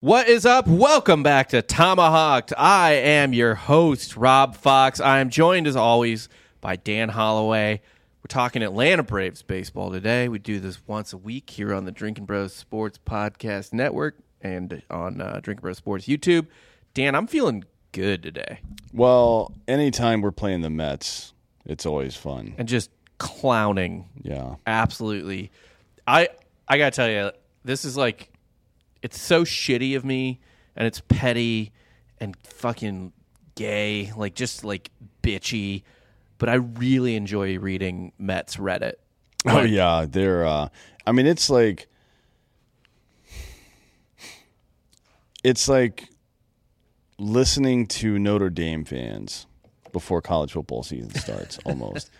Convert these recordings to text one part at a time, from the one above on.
What is up? Welcome back to Tomahawk'd. I am your host, Rob Fox. I am joined as always by Dan Holloway. We're talking Atlanta Braves baseball today. We do this once a week here on the Drinking Bros Sports Podcast Network and on uh, Drinking Bros Sports YouTube. Dan, I'm feeling good today Well, anytime we're playing the Mets, it's always fun. and just clowning Yeah. absolutely i i gotta tell you this is like it's so shitty of me and it's petty and fucking gay like just like bitchy but i really enjoy reading mets reddit Oh yeah, they're uh I mean it's like it's like listening to Notre Dame fans before college football season starts almost.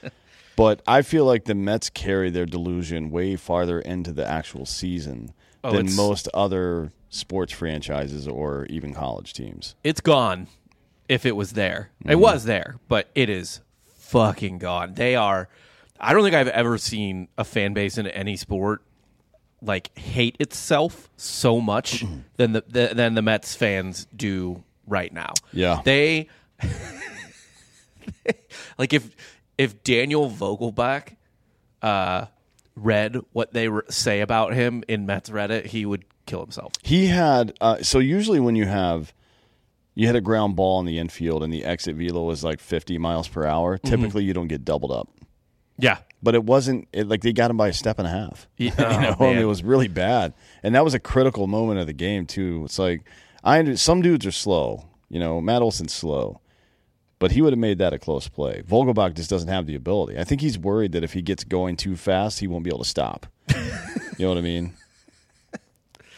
But I feel like the Mets carry their delusion way farther into the actual season Oh, than most other sports franchises or even college teams. it's gone if it was there it Mm-hmm. was there but it is fucking gone they are i don't think i've ever seen a fan base in any sport like hate itself so much than the, the than the Mets fans do right now. Yeah. They like if if Daniel Vogelbach uh read what they re- say about him in Mets Reddit, he would kill himself. He had uh, so usually when you have you hit a ground ball in the infield and the exit velo is like 50 miles per hour, Mm-hmm. typically you don't get doubled up. Yeah. But it wasn't it, like they got him by a step and a half. Yeah. you Oh, know, and man. it was really bad. And that was a critical moment of the game too. It's like I some dudes are slow. You know, Matt Olson's slow. But he would have made that a close play. Vogelbach just doesn't have the ability. I think he's worried that if he gets going too fast, he won't be able to stop. you know what I mean?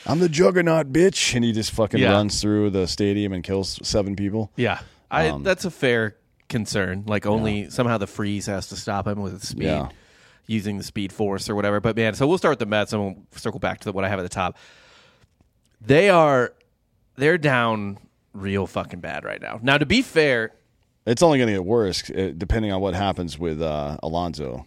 I'm the juggernaut, bitch, and he just fucking Yeah. runs through the stadium and kills seven people. Yeah. I Um, that's a fair concern. Like only somehow the freeze has to stop him with speed. Yeah. Using the speed force or whatever. But man, so we'll start with the Mets and we'll circle back to the, what I have at the top. They are they're down real fucking bad right now. Now to be fair, It's only going to get worse uh, depending on what happens with uh, Alonso.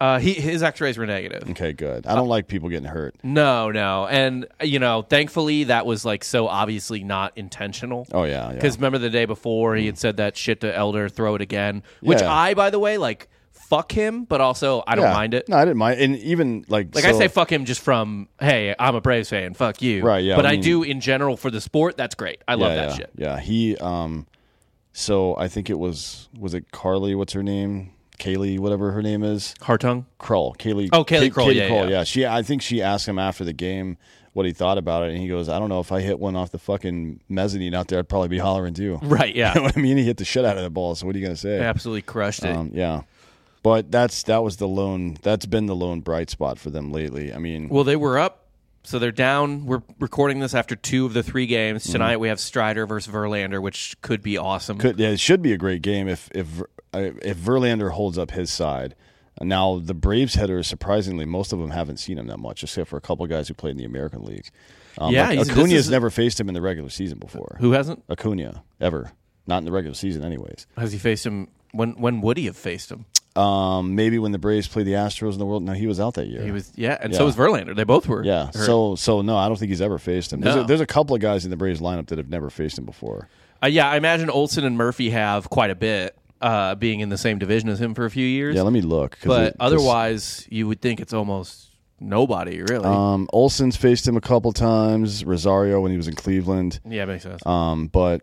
uh, he his X-rays were negative. Okay, good. I don't like people getting hurt. No, no, and you know, thankfully that was like so obviously not intentional. Oh yeah, yeah. Because remember the day before he had said that shit to Elder, throw it again. Which Yeah. I, by the way, like fuck him, but also I don't Yeah. mind it. No, I didn't mind. And even like, Like I so- say fuck him just from hey, I'm a Braves fan, fuck you. Right, yeah, But I I, mean- do in general for the sport, that's great. I love yeah, that yeah, shit. Yeah, he. Um, so I think it was was it Carly? What's her name? Kaylee, whatever her name is. Hartung? Crull, Kaylee. Oh, Kaylee Kay- Crull, yeah, Crull, yeah. She, I think she asked him after the game what he thought about it, and he goes, "I don't know if I hit one off the fucking mezzanine out there, I'd probably be hollering too." Right, You know yeah. what I mean? He hit the shit out of the ball. So what are you gonna say? Absolutely crushed it. Um, yeah. But that's that was the lone that's been the lone bright spot for them lately. I mean, well, they were up, so they're down. We're recording this after two of the three games. Mm-hmm. Tonight we have Strider versus Verlander, which could be awesome. could, yeah, it should be a great game if if if Verlander holds up his side. Now the Braves hitters, surprisingly, most of them haven't seen him that much, except for a couple guys who played in the American League. Um, Yeah, like, he's- this Acuna's is- never faced him in the regular season before. Who hasn't? Acuna ever, not in the regular season, anyways. Has he faced him? When when would he have faced him? Um, maybe when the Braves played the Astros in the World. No, he was out that year. He was yeah, and Yeah. so was Verlander. They both were. Yeah. hurt. So so no, I don't think he's ever faced him. There's, No. a, there's a couple of guys in the Braves lineup that have never faced him before. Uh, yeah, I imagine Olson and Murphy have quite a bit, uh, being in the same division as him for a few years. Yeah, let me look. but it- otherwise, you would think it's almost nobody really. um, Olson's faced him a couple times. Rosario when he was in Cleveland. yeah, makes sense. Um, but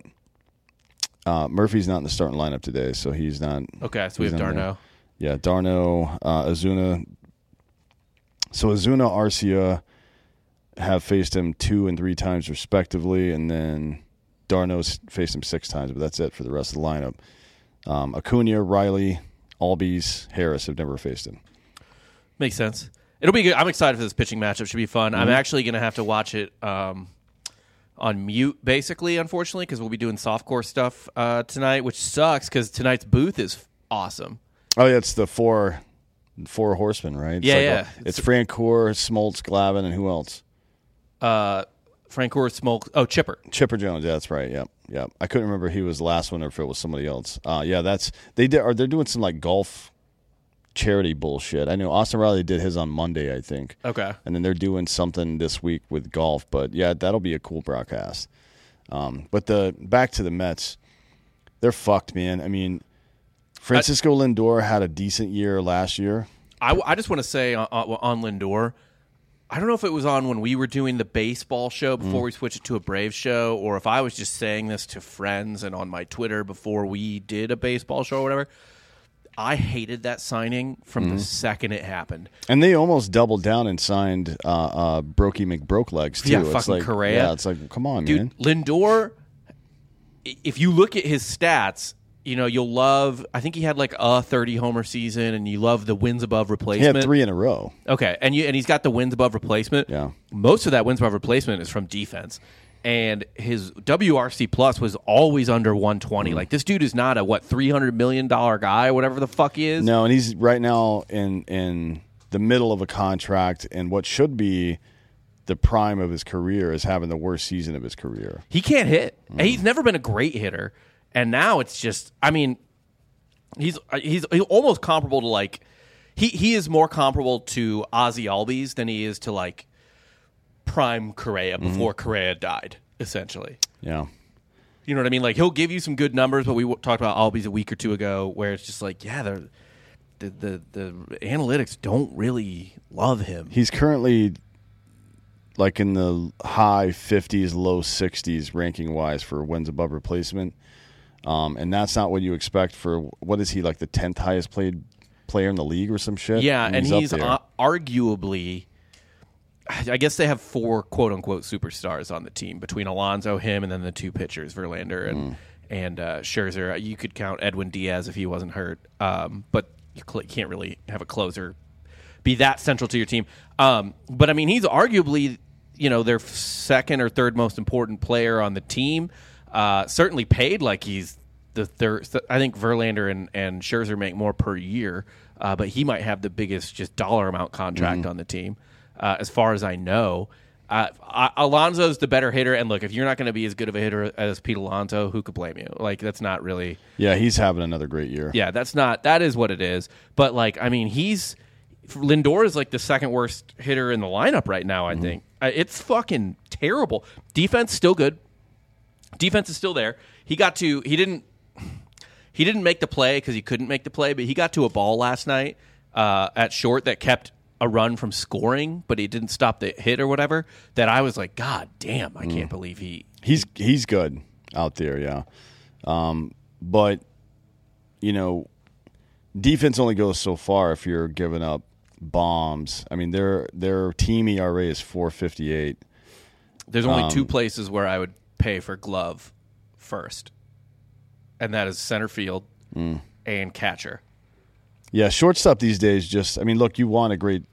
uh, Murphy's not in the starting lineup today, so he's not. okay, so we have. d'Arnaud. Yeah, d'Arnaud, uh, Ozuna. So Ozuna, Arcia have faced him two and three times respectively, and then d'Arnaud's faced him six times, but that's it for the rest of the lineup. Um, Acuna, Riley, Albies, Harris have never faced him. Makes sense. It'll be good. I'm excited for this pitching matchup. Should be fun. Mm-hmm. I'm actually going to have to watch it um, on mute, basically, unfortunately, because we'll be doing softcore stuff uh, tonight, which sucks because tonight's booth is awesome. Oh yeah, it's the four four horsemen, right? It's Yeah, like, yeah. uh, It's Francoeur, Smoltz, Glavine, and who else? Uh, Francoeur Smoltz. Oh, Chipper. Chipper Jones. Yeah, that's right. Yep, yep. I couldn't remember he was the last one or if it was somebody else. Uh, yeah, that's they did. Are they're doing some like golf charity bullshit. I know Austin Riley did his on Monday, I think. Okay. And then they're doing something this week with golf. But yeah, that'll be a cool broadcast. Um, but the back to the Mets, they're fucked, man. I mean, Francisco Lindor had a decent year last year. I, I just want to say on, on Lindor, I don't know if it was on when we were doing the baseball show before we switched it to a Brave show, or if I was just saying this to friends and on my Twitter before we did a baseball show or whatever. I hated that signing from the second it happened. And they almost doubled down and signed uh, uh, Brokey McBroke too. Yeah, it's fucking like, Correa. Yeah, it's like, come on, Dude, man. Lindor, if you look at his stats, you know, you'll love, I think he had like a 30 homer season, and you love the wins above replacement. He had three in a row. Okay, and you and he's got the wins above replacement. Yeah. most of that wins above replacement is from defense, and his WRC plus was always under 120. Mm. Like this dude is not a what 300 million dollar guy, whatever the fuck he is. No, and he's right now in in the middle of a contract, and what should be the prime of his career is having the worst season of his career. He can't hit. Mm. And he's never been a great hitter, and now it's just. I mean, he's he's, he's almost comparable to like. He he is more comparable to Ozzie Albies than he is to like prime Correa Mm-hmm. before Correa died. Essentially. Yeah, You know what I mean? Like he'll give you some good numbers, but we w- talked about Albies a week or two ago, where it's just like, yeah, they're, the the the analytics don't really love him. he's currently like in the high fifties, low sixties ranking wise for wins above replacement, um, and that's not what you expect for what is he like the tenth highest played player in the league or some shit? Yeah, mean, and up he's uh, arguably. I guess they have four quote unquote superstars on the team between Alonso, him, and then the two pitchers, Verlander and and uh, Scherzer. You could count Edwin Diaz if he wasn't hurt, um, but you cl- can't really have a closer be that central to your team. Um, but I mean, he's arguably you know their second or third most important player on the team. Uh, certainly paid like he's the third. I think Verlander and and Scherzer make more per year, uh, but he might have the biggest just dollar amount contract on the team, uh, as far as I know. Uh, Alonso's the better hitter, and look, if you're not going to be as good of a hitter as Pete Alonso, who could blame you? Like that's not really. yeah, he's having another great year. Yeah, that's not. That is what it is. But like, I mean, he's Lindor is like the second worst hitter in the lineup right now. I think Uh, it's fucking terrible. Defense still good. Defense is still there. He got to. He didn't. He didn't make the play because he couldn't make the play, but he got to a ball last night uh, at short that kept a run from scoring, but he didn't stop the hit or whatever. That I was like, God damn, I can't believe he. He's he's good out there, yeah. Um, but you know, defense only goes so far if you're giving up bombs. I mean, their their team ERA is 458. There's only two places where I would pay for glove first, and that is center field and catcher. Yeah, shortstop these days just I mean, look, you want a great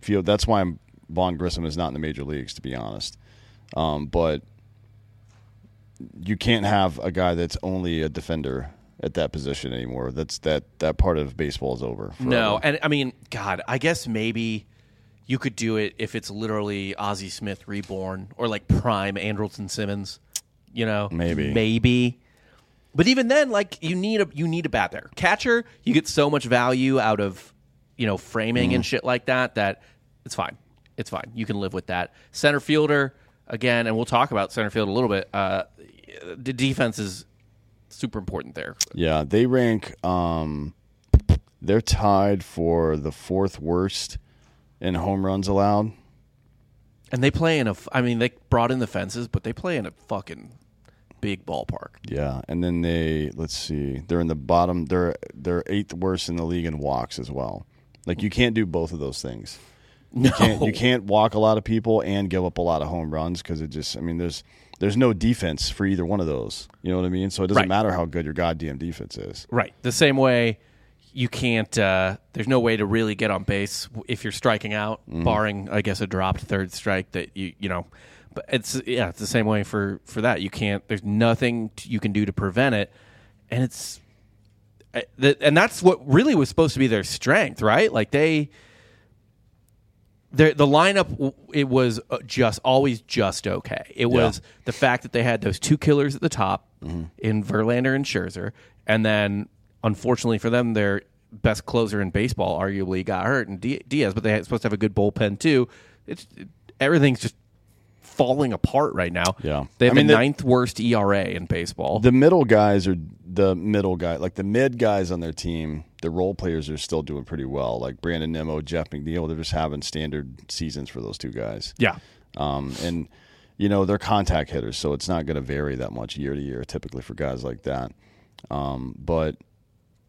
field. That's why I'm, Vaughn Grissom is not in the major leagues to be honest. Um, but you can't have a guy that's only a defender at that position anymore. That's that that part of baseball is over. forever. No, and I mean, God, I guess maybe you could do it if it's literally Ozzie Smith reborn or like prime Andrelton Simmons. You know, Maybe. maybe. But even then, like you need a you need a bat there. Catcher, you get so much value out of you know framing and shit like that that it's fine. It's fine. You can live with that. Center fielder again, and we'll talk about center field a little bit. Uh, the defense is super important there. Yeah, they rank. Um, they're tied for the fourth worst in home runs allowed. And they play in a. I mean, they brought in the fences, but they play in a fucking big ballpark. Yeah, and then they let's see, they're in the bottom. They're they're eighth worst in the league in walks as well. Like you can't do both of those things. No, You can't, you can't walk a lot of people and give up a lot of home runs because it just. I mean, there's there's no defense for either one of those. You know what I mean? So it doesn't Right. matter how good your goddamn defense is. right. The same way you can't. Uh, there's no way to really get on base if you're striking out, barring I guess a dropped third strike that you you know. But it's yeah, it's the same way for for that. You can't. There's nothing t- you can do to prevent it, and it's. uh, the- And that's what really was supposed to be their strength, right? Like they, their, the lineup it was uh, just always just okay. It was the fact that they had those two killers at the top in Verlander and Scherzer, and then unfortunately for them, their best closer in baseball, arguably, got hurt, and D- Diaz, but they're supposed to have a good bullpen too. It's it, everything's just falling apart right now. Yeah. they have I mean, the ninth worst ERA in baseball. The middle guys are the middle guy, like the mid guys on their team. The role players are still doing pretty well. Like Brandon Nimmo, Jeff McNeil, they're just having standard seasons for those two guys. yeah, Um, and you know they're contact hitters, so it's not going to vary that much year to year, typically for guys like that. Um, but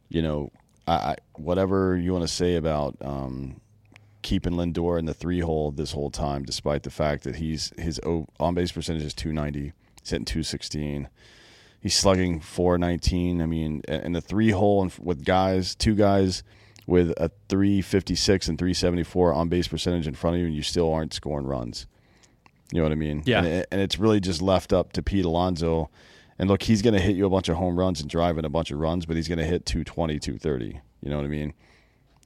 you know, I, I, whatever you want to say about um, keeping Lindor in the three hole this whole time, despite the fact that he's his on base percentage is two ninety, he's hitting two sixteen. He's slugging four nineteen. I mean, in the three hole and with guys, two guys with a three fifty six and three seventy four on base percentage in front of you, and you still aren't scoring runs. You know what I mean? Yeah. And, it, and it's really just left up to Pete Alonso. And look, he's going to hit you a bunch of home runs and drive in a bunch of runs, but he's going to hit 220, 230. You know what I mean?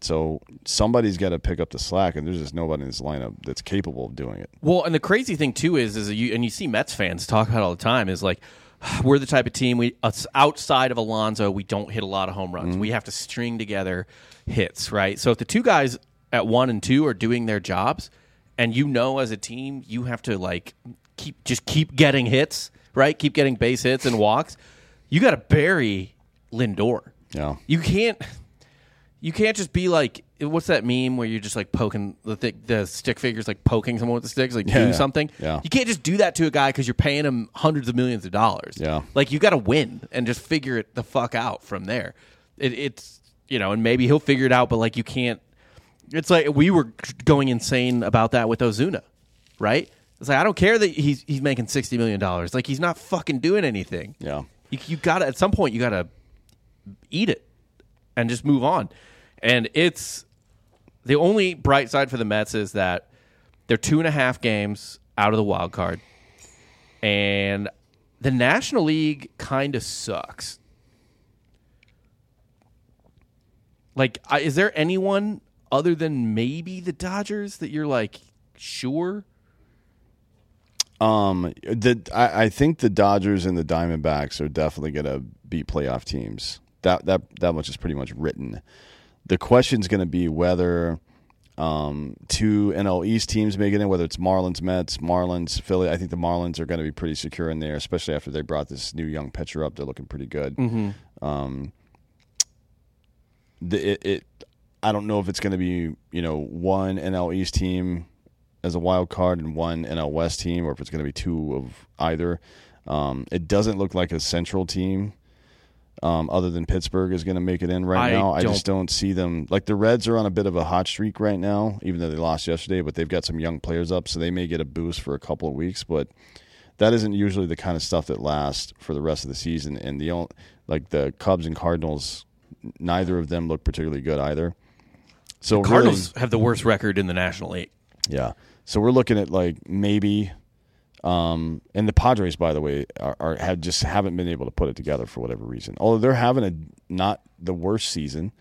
So somebody's got to pick up the slack, and there's just nobody in this lineup that's capable of doing it. Well, and the crazy thing too is, is you and you see Mets fans talk about it all the time is like, we're the type of team we outside of Alonso, we don't hit a lot of home runs. Mm-hmm. We have to string together hits, right? So if the two guys at one and two are doing their jobs, and you know as a team you have to like keep just keep getting hits, right? Keep getting base hits and walks. You got to bury Lindor. Yeah. You can't. You can't just be like, what's that meme where you're just like poking the th- the stick figures, like poking someone with the sticks, like do Yeah, yeah. something. Yeah. You can't just do that to a guy because you're paying him hundreds of millions of dollars. Yeah. Like you got to win and just figure it the fuck out from there. It, it's you know, and maybe he'll figure it out, but like you can't. It's like we were going insane about that with Ozuna, right? It's like I don't care that he's he's making sixty million dollars. Like he's not fucking doing anything. Yeah. You, you got to at some point you got to eat it and just move on. And it's the only bright side for the Mets is that they're two and a half games out of the wild card, and the National League kind of sucks. Like, is there anyone other than maybe the Dodgers that you're like sure? Um, the I, I think the Dodgers and the Diamondbacks are definitely going to be playoff teams. That that that much is pretty much written. The question's going to be whether um, two NL East teams make it in, whether it's Marlins, Mets, Marlins, Philly. I think the Marlins are going to be pretty secure in there, especially after they brought this new young pitcher up. They're looking pretty good. Um, the, it, it I don't know if it's going to be you know one NL East team as a wild card and one NL West team, or if it's going to be two of either. Um, it doesn't look like a central team, um, other than Pittsburgh, is going to make it in right I now. I just don't see them. Like the Reds are on a bit of a hot streak right now, even though they lost yesterday, but they've got some young players up, so they may get a boost for a couple of weeks. But that isn't usually the kind of stuff that lasts for the rest of the season. And the only, like the Cubs and Cardinals, neither of them look particularly good either. So really- Cardinals have the worst record in the National League. yeah. So we're looking at like maybe, um, and the Padres, by the way, are, are have just haven't been able to put it together for whatever reason. Although they're having a not the worst season,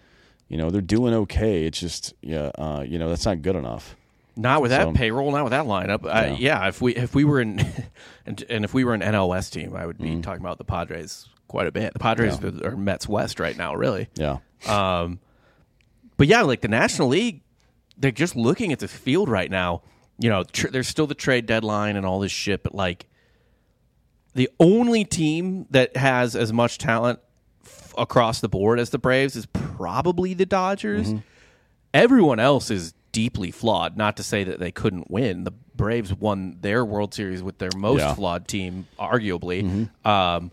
you know, they're doing okay. It's just yeah, uh, you know, that's not good enough. Not with that So- payroll, not with that lineup. Uh, yeah, if we if we were in and, and if we were an NL West team, I would be Mm-hmm. talking about the Padres quite a bit. The Padres are Mets West right now, really. Yeah, Um, but yeah, like the National League, they're just looking at the field right now. You know, tr- there's still the trade deadline and all this shit, but like the only team that has as much talent f- across the board as the Braves is probably the Dodgers. Everyone else is deeply flawed. Not to say that they couldn't win. The Braves won their World Series with their most Yeah. flawed team, arguably. Um,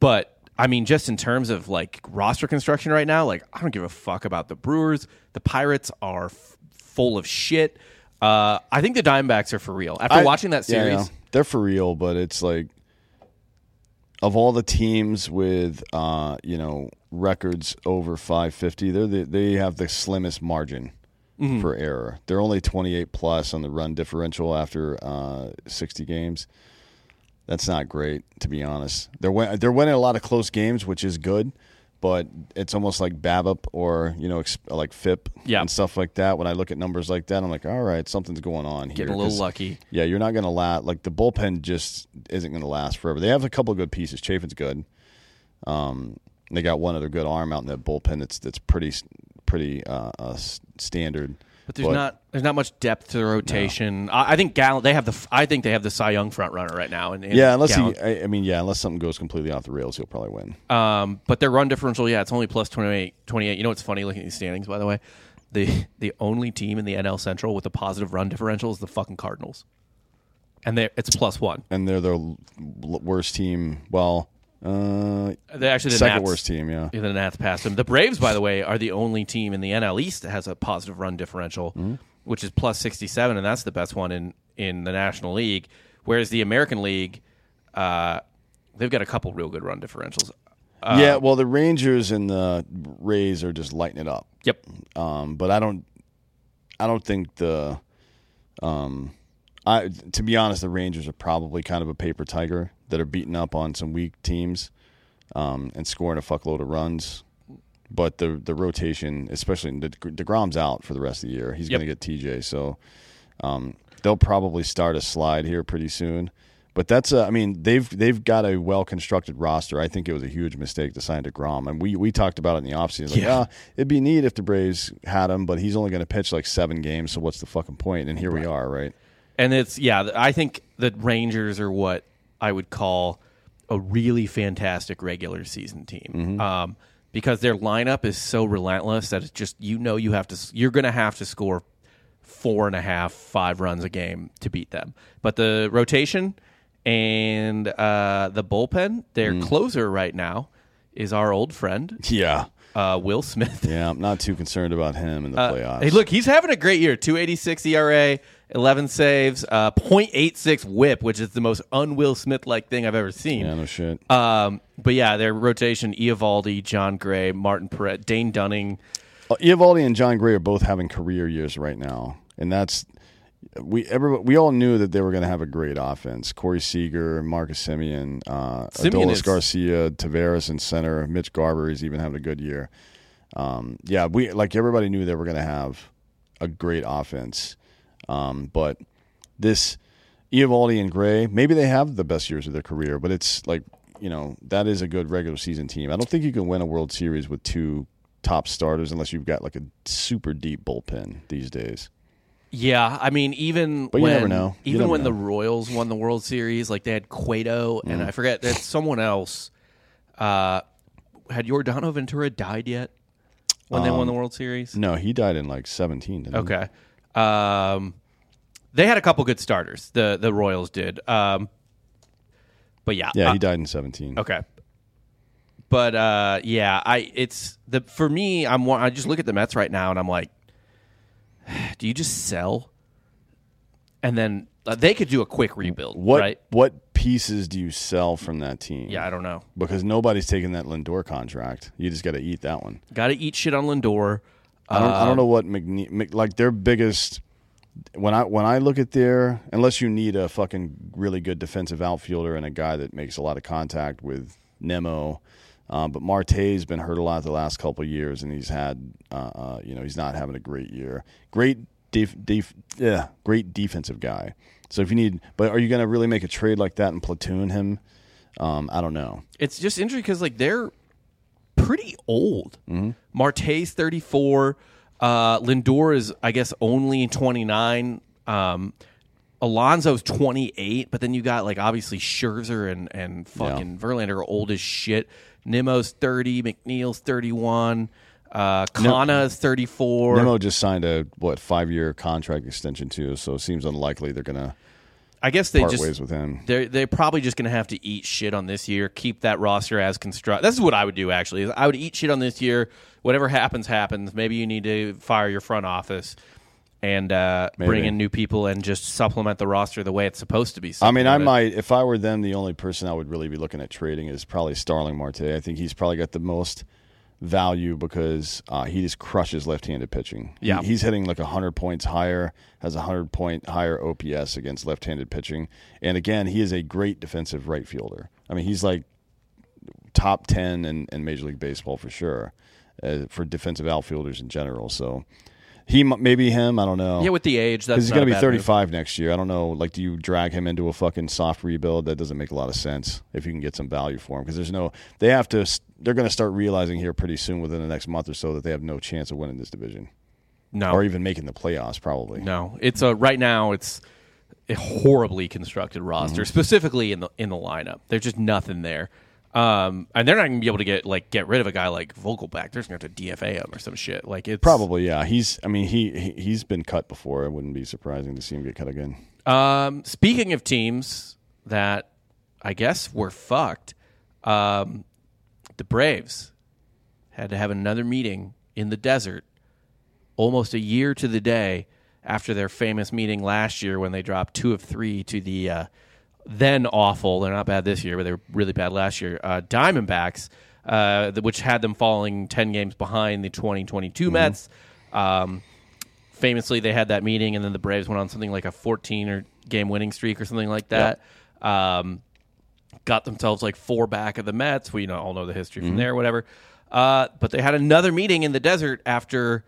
but I mean, just in terms of like roster construction right now, like I don't give a fuck about the Brewers. The Pirates are f- full of shit. Uh, I think the Diamondbacks are for real. After I- watching that yeah, series, yeah. they're for real. But it's like of all the teams with uh, you know records over 550, they're the, they have the slimmest margin Mm-hmm. for error. They're only 28 plus on the run differential after uh, 60 games. That's not great, to be honest. They're win- they're winning a lot of close games, which is good, but it's almost like BABIP or you know like FIP Yeah. and stuff like that. When I look at numbers like that, I'm like, all right, something's going on here. Get a little lucky. yeah, you're not going to last. Like the bullpen just isn't going to last forever. They have a couple of good pieces. Chafin's good. Um, they got one other good arm out in that bullpen that's that's pretty pretty uh, uh, standard. But there's not there's not much depth to the rotation. I, I think Gallen they have the I think they have the Cy Young front runner right now. And, and Yeah, unless he, I, I mean, yeah, unless something goes completely off the rails, he'll probably win. Um, but their run differential, yeah, it's only plus 28, 28. You know what's funny looking at these standings, by the way? The the only team in the NL Central with a positive run differential is the fucking Cardinals. And they it's plus one. And they're the worst team. Well, uh, They actually the second Nats, worst team. Yeah, The Nats passed them. The Braves, by the way, are the only team in the NL East that has a positive run differential, Mm-hmm. which is plus 67, and that's the best one in, in the National League. Whereas the American League, uh, they've got a couple real good run differentials. Uh, yeah. Well, the Rangers and the Rays are just lighting it up. Yep. Um, but I don't, I don't think the, um, I to be honest, the Rangers are probably kind of a paper tiger that are beating up on some weak teams, um, and scoring a fuckload of runs. But the the rotation, especially the Degrom's out for the rest of the year. He's Yep. going to get TJ, so um, they'll probably start a slide here pretty soon. But that's uh, I mean they've they've got a well constructed roster. I think it was a huge mistake to sign Degrom, and we we talked about it in the offseason. Like, Yeah. ah, it'd be neat if the Braves had him, but he's only going to pitch like seven games. So what's the fucking point? And here we are, right? And it's yeah, I think the Rangers are what I would call a really fantastic regular season team. Mm-hmm. Um, because their lineup is so relentless that it's just you know you have to you're going to have to score four and a half five runs a game to beat them. But the rotation and uh, the bullpen, their Mm. closer right now is our old friend Yeah, uh, Will Smith. yeah. I'm not too concerned about him in the playoffs. Uh, Hey, look, he's having a great year. 286 ERA, 11 saves, uh, 0.86 whip, which is the most un-Will Smith-like thing I've ever seen. yeah, no shit. Um, but yeah, their rotation, Eovaldi, Jon Gray, Martin Perez, Dane Dunning. Uh, Eovaldi and Jon Gray are both having career years right now, and that's we every, we all knew that they were going to have a great offense. Corey Seager, Marcus Semien, uh, Semien Adolis is- Garcia, Taveras in center. Mitch Garver is even having a good year. Um, yeah, we like everybody knew they were going to have a great offense, um, but this Eovaldi and Gray, maybe they have the best years of their career, but it's like you know that is a good regular season team. I don't think you can win a World Series with two top starters unless you've got like a super deep bullpen these days. Yeah, I mean, even But you when know. Even when the. Royals won the World Series, like they had Cueto and I forget that someone else. Uh, had Jordano Ventura died yet when they won the World Series? No, he died in like 17. Didn't he? Okay. Um, they had a couple good starters. The the Royals did. Um, but yeah, Yeah, uh, he died in 17. okay. But uh, yeah, I it's the for me. I'm I just look at the Mets right now and I'm like, do you just sell? And then uh, they could do a quick rebuild, What right? what pieces do you sell from that team? Yeah, I don't know. Because nobody's taking that Lindor contract. You just got to eat that one. Got to eat shit on Lindor. I don't. I Um, don't know what McNe- Mc, like their biggest. When I when I look at there, unless you need a fucking really good defensive outfielder and a guy that makes a lot of contact with Nimmo, um, but Marte's been hurt a lot the last couple of years and he's had uh, uh, you know he's not having a great year. Great def, def, yeah, great defensive guy. So if you need, but are you going to really make a trade like that and platoon him? Um, I don't know. It's just interesting because like they're pretty old. Mm-hmm. Marte's thirty four. Uh, Lindor is I guess only twenty nine. Um, Alonso's twenty eight, but then you got like obviously Scherzer and and fucking Verlander are old as shit. Nimmo's thirty. McNeil's thirty one. Uh, Canha's thirty four. Nimmo just signed a what five year contract extension too, so it seems unlikely they're going to I guess they part just ways with him. they're they're probably just going to have to eat shit on this year. Keep that roster as construct. This is what I would do. Actually, is I would eat shit on this year. Whatever happens, happens. Maybe you need to fire your front office and uh, bring in new people and just supplement the roster the way it's supposed to be. I mean, I might if I were them, the only person I would really be looking at trading is probably Starling Marte. I think he's probably got the most value because uh, he just crushes left-handed pitching. He- Yeah. he's hitting like hundred points higher, has a hundred point higher OPS against left-handed pitching, and again, he is a great defensive right fielder. I mean, he's like top ten in, in Major League Baseball for sure, uh, for defensive outfielders in general. So He maybe him. I don't know. Yeah, with the age, that's because he's going to be bad move. 35 next year. I don't know. Like, do you drag him into a fucking soft rebuild? That doesn't make a lot of sense. If you can get some value for him, because there's no. They have to. They're going to start realizing here pretty soon, within the next month or so, that they have no chance of winning this division No, or even making the playoffs. Probably. No, it's a right now. It's a horribly constructed roster, Mm-hmm. specifically in the in the lineup. There's just nothing there, um, and they're not going to be able to get like get rid of a guy like Vogelbach. They're just going to have to DFA him or some shit. Like it's Probably, yeah. He's. I mean, he, he he's been cut before. It wouldn't be surprising to see him get cut again. Um, speaking of teams that I guess were fucked, um, the Braves had to have another meeting in the desert almost a year to the day after their famous meeting last year when they dropped two of three to the uh, then awful, they're not bad this year, but they were really bad last year, uh, Diamondbacks, uh, which had them falling 10 games behind the 2022 Mets. Um, famously they had that meeting and then the Braves went on something like a 14 or game winning streak or something like that. Um, got themselves like four back of the Mets. We you know all know the history from there, whatever. Uh, but they had another meeting in the desert after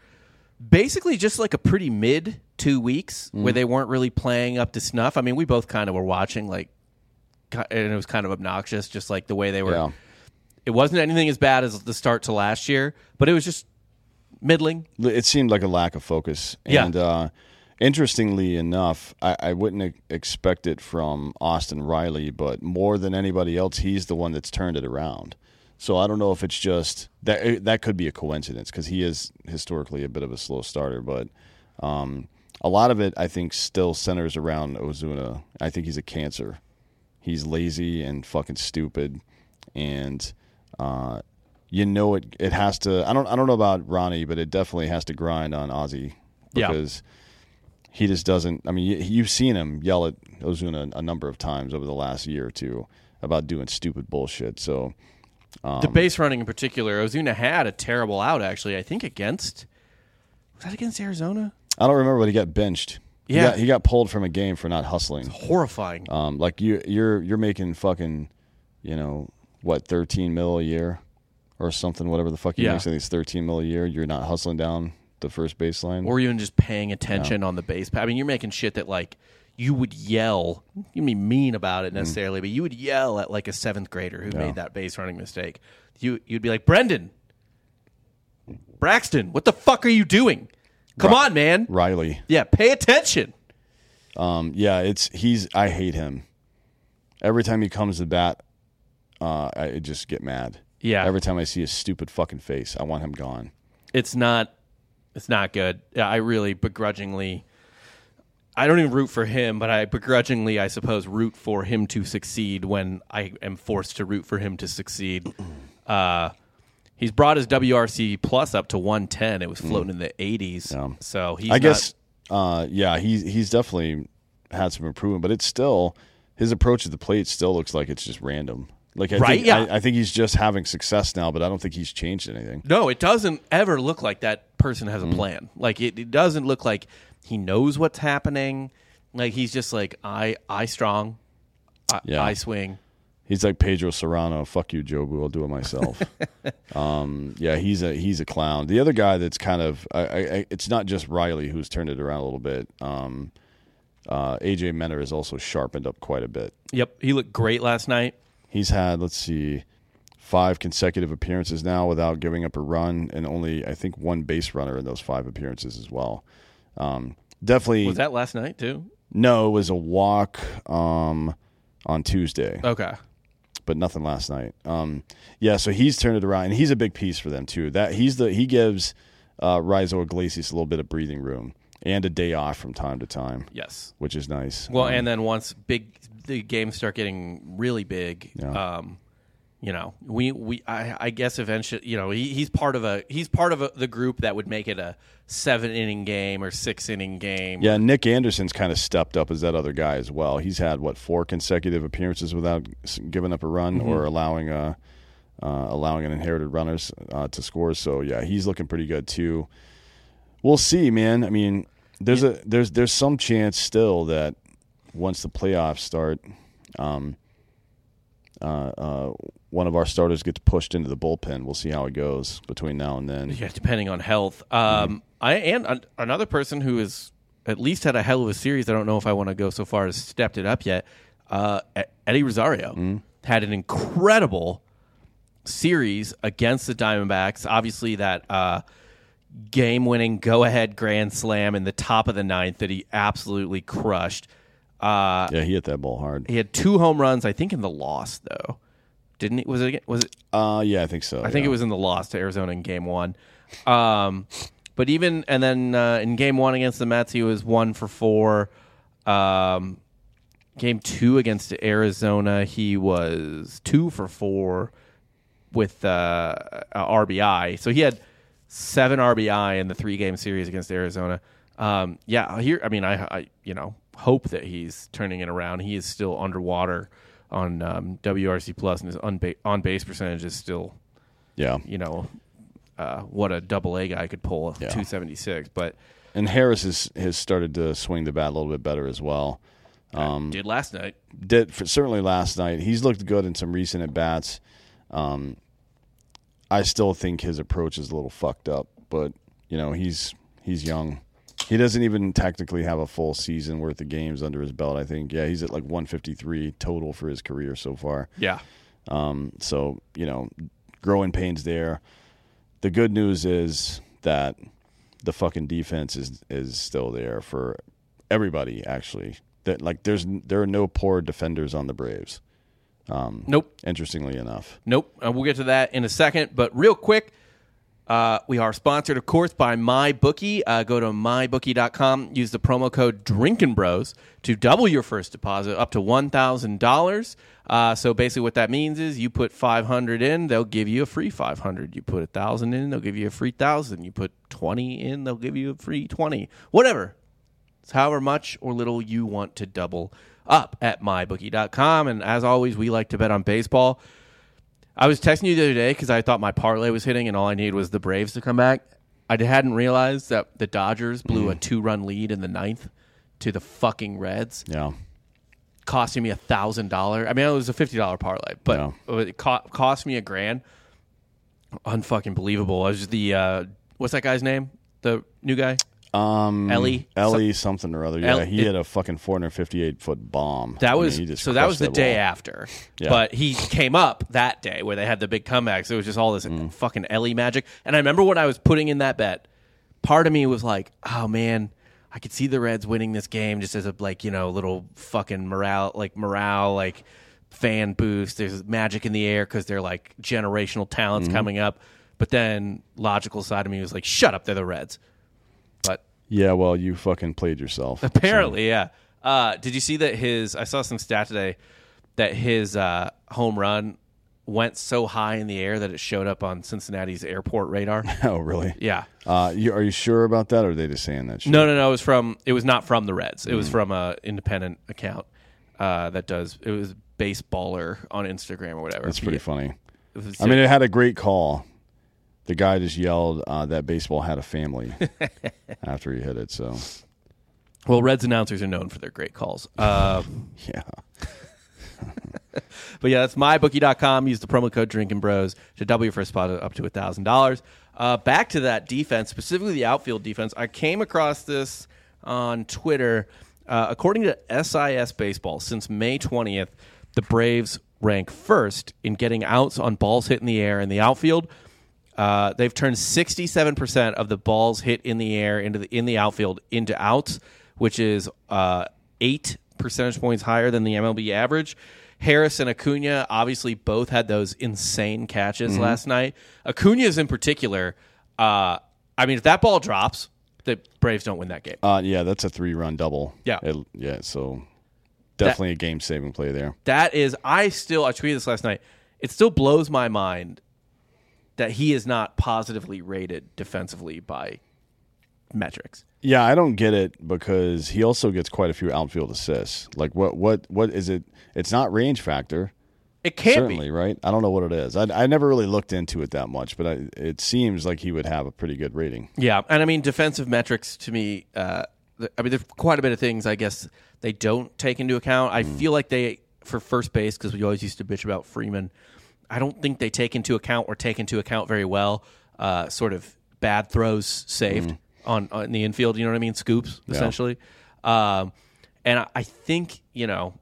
basically just like a pretty mid two weeks where they weren't really playing up to snuff. I mean, we both kind of were watching like, and it was kind of obnoxious, just like the way they were. Yeah. It wasn't anything as bad as the start to last year, but it was just middling. It seemed like a lack of focus. Yeah. And uh, interestingly enough, I, I wouldn't expect it from Austin Riley, but more than anybody else, he's the one that's turned it around. So I don't know if it's just that eh, that could be a coincidence because he is historically a bit of a slow starter, but um, a lot of it I think still centers around Ozuna. I think he's a cancer. He's lazy and fucking stupid, and uh, you know it. It has to. I don't. I don't know about Ronnie, but it definitely has to grind on Ozzie Yeah. because he just doesn't. I mean, you've seen him yell at Ozuna a number of times over the last year or two about doing stupid bullshit. So the base running in particular, Ozuna had a terrible out actually. I think against was that against Arizona? I don't remember, but he got benched. He Yeah. got, he got pulled from a game for not hustling. Horrifying. Um, like you, you're you're making fucking, you know, what, thirteen mil a year, or something, whatever the fuck you yeah. makes. I think it's thirteen mil a year. You're not hustling down the first baseline. or even just paying attention on the base. I mean, you're making shit that like you would yell. You be mean about it necessarily, but you would yell at like a seventh grader who made that base running mistake. You you'd be like, Brendan, Braxton, what the fuck are you doing? Come on, man. Riley, Yeah, pay attention. um, yeah, it's he's. I hate him. Every time he comes to bat, uh, I just get mad. Yeah. Every time I see his stupid fucking face, I want him gone. It's not. It's not good. I really begrudgingly. I don't even root for him, but I begrudgingly, I suppose, root for him to succeed when I am forced to root for him to succeed. Uh, he's brought his WRC plus up to 110. It was floating in the 80s. Yeah. So he's I not- guess, uh, yeah, he's he's definitely had some improvement, but it's still his approach at the plate still looks like it's just random. Like I Right, think, yeah. I, I think he's just having success now, but I don't think he's changed anything. No, it doesn't ever look like that person has a Mm-hmm. plan. Like it, it doesn't look like he knows what's happening. Like he's just like I I strong, I, Yeah. I swing. He's like Pedro Cerrano. Fuck you, Jobu. I'll do it myself. um, yeah, he's a he's a clown. The other guy that's kind of I, I, it's not just Riley who's turned it around a little bit. Um, uh, AJ Minter has also sharpened up quite a bit. Yep, he looked great last night. He's had let's see, five consecutive appearances now without giving up a run, and only I think one base runner in those five appearances as well. Um, definitely, Was that last night too? no. It was a walk um, on Tuesday. Okay. but nothing last night. Um, yeah, so he's turned it around, and he's a big piece for them too. That he's the he gives uh, Raisel Iglesias a little bit of breathing room and a day off from time to time, Yes. which is nice. Well, Um, and then once big the games start getting really big, Yeah. um, you know, we we I, I guess eventually, you know, he, he's part of a he's part of a, the group that would make it a seven inning game or six inning game. yeah, Nick Anderson's kind of stepped up as that other guy as well. He's had what four consecutive appearances without giving up a run or allowing a uh, allowing an inherited runners uh, to score. So yeah, he's looking pretty good too. We'll see, man. I mean, there's a there's there's some chance still that once the playoffs start, um, uh, uh, one of our starters gets pushed into the bullpen. We'll see how it goes between now and then. Yeah, depending on health. Um, I and an, another person who has at least had a hell of a series. I don't know if I want to go so far as stepped it up yet. Uh, Eddie Rosario had an incredible series against the Diamondbacks. Obviously, that uh, game-winning go-ahead grand slam in the top of the ninth that he absolutely crushed. Uh, Yeah, he hit that ball hard. he had two home runs, I think, in the loss though. Didn't he? Was it? Was it? Uh, yeah, I think so. I think it was in the loss to Arizona in Game One. Um, but even and then uh, in Game One against the Mets, he was one for four. Um, game Two against Arizona, he was two for four with uh, RBI. So he had seven RBI in the three game series against Arizona. Um, yeah, here. I mean, I, I you know hope that he's turning it around. He is still underwater on um, WRC plus, and his on on base percentage is still Yeah, you know uh, what a double A guy could pull Yeah. two seventy six, but and Harris has has started to swing the bat a little bit better as well. Um, did last night. did for, certainly last night. He's looked good in some recent at bats. Um, I still think his approach is a little fucked up, but you know he's he's young. He doesn't even technically have a full season worth of games under his belt. I think yeah, he's at like 153 total for his career so far. Yeah, Um, so you know, growing pains there. The good news is that the fucking defense is is still there for everybody. Actually, that like there's there are no poor defenders on the Braves. nope, Interestingly enough, nope. Uh, we'll get to that in a second, but real quick. Uh, we are sponsored, of course, by MyBookie. Uh, go to mybookie.com. Use the promo code Drinkin' Bros to double your first deposit up to one thousand dollars. Uh, so basically, what that means is you put five hundred in, they'll give you a free five hundred. You put a thousand in, they'll give you a free thousand. You put twenty in, they'll give you a free twenty. Whatever. It's however much or little you want to double up at mybookie.com. And as always, we like to bet on baseball. I was texting you the other day because I thought my parlay was hitting and all I needed was the Braves to come back. I hadn't realized that the Dodgers blew a two run lead in the ninth to the fucking Reds, yeah, costing me a thousand dollar. I mean, it was a fifty dollar parlay, but it co- cost me a grand. Unfucking believable. I was just the uh, what's that guy's name? The new guy, um, Ellie? Ellie, something or other. Yeah, El- he it- had a fucking 458 foot bomb. That I mean, was he so. That was the day ball. after, Yeah. but he came up that day where they had the big comebacks. It was just all this Mm. fucking Ellie magic. And I remember when I was putting in that bet, part of me was like, "Oh man, I could see the Reds winning this game just as a like you know little fucking morale like morale like fan boost. There's magic in the air because they're like generational talents Mm-hmm. coming up." But then logical side of me was like, "Shut up, they're the Reds." Yeah, well, you fucking played yourself. Apparently, yeah. Uh, did you see that his? I saw some stat today that his uh, home run went so high in the air that it showed up on Cincinnati's airport radar. oh, really? yeah. Uh, you, are you sure about that, or are they just saying that? Shit? No, no, no. It was from. It was not from the Reds. It was from a independent account uh, that does. It was baseballer on Instagram or whatever. That's pretty Yeah. funny. Was- I mean, it had a great call. The guy just yelled uh, that baseball had a family after he hit it. So, well, Reds announcers are known for their great calls. Uh, yeah. But yeah, that's mybookie.com. Use the promo code Drinking Bros to double your first spot up to $1,000. Uh, back to that defense, specifically the outfield defense. I came across this on Twitter. Uh, according to SIS Baseball, since May 20th, the Braves rank first in getting outs on balls hit in the air in the outfield. Uh, they've turned 67% of the balls hit in the air into the in the outfield into outs, which is uh, eight percentage points higher than the MLB average. Harris and Acuna obviously both had those insane catches last night. Acuna's in particular. Uh, I mean, if that ball drops, the Braves don't win that game. Uh, yeah, that's a three run double. Yeah. It- yeah, so definitely a game saving play there. That is, I still, I tweeted this last night. It still blows my mind that he is not positively rated defensively by metrics. Yeah, I don't get it because he also gets quite a few outfield assists. Like, what, what, what is it? It's not range factor. It can't certainly, be. right? I don't know what it is. I, I never really looked into it that much, but I, it seems like he would have a pretty good rating. Yeah, and I mean defensive metrics to me. Uh, I mean, there's quite a bit of things I guess they don't take into account. I feel like they for first base because we always used to bitch about Freeman. I don't think they take into account or take into account very well uh, sort of bad throws saved on, on the infield. You know what I mean? Scoops essentially. Um, and I, I think you know,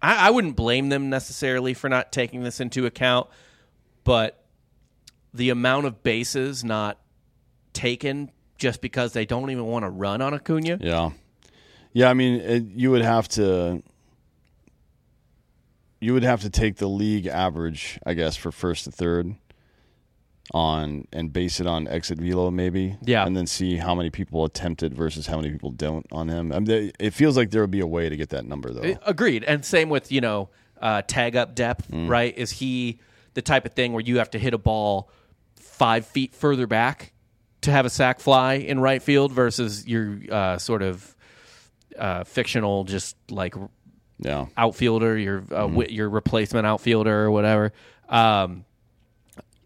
I, I wouldn't blame them necessarily for not taking this into account, but the amount of bases not taken just because they don't even want to run on Acuna. Yeah, yeah. I mean, it, you would have to you would have to take the league average, I guess, for first to third on and base it on exit velo maybe. Yeah. and then see how many people attempt it versus how many people don't on him. I mean, they, it feels like there would be a way to get that number though. Agreed. And same with, you know, uh, tag up depth, Mm. right? Is he the type of thing where you have to hit a ball five feet further back to have a sack fly in right field versus your uh, sort of uh, fictional, just like yeah, outfielder, your uh, Mm-hmm. your replacement outfielder or whatever. Um,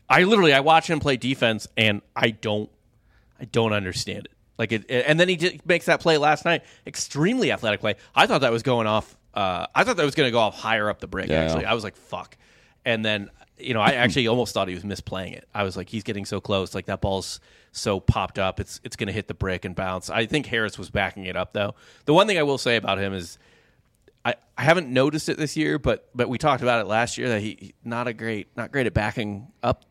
I literally I watch him play defense and I don't I don't understand it. Like it, and then he makes that play last night, extremely athletic play. I thought that was going off. Uh, I thought that was going to go off higher up the brick. Yeah, actually. I was like, "Fuck!" And then you know, I actually almost thought he was misplaying it. I was like, "He's getting so close. Like that ball's so popped up. It's it's going to hit the brick and bounce." I think Harris was backing it up though. The one thing I will say about him is I, I haven't noticed it this year, but but we talked about it last year that he not a great not great at backing up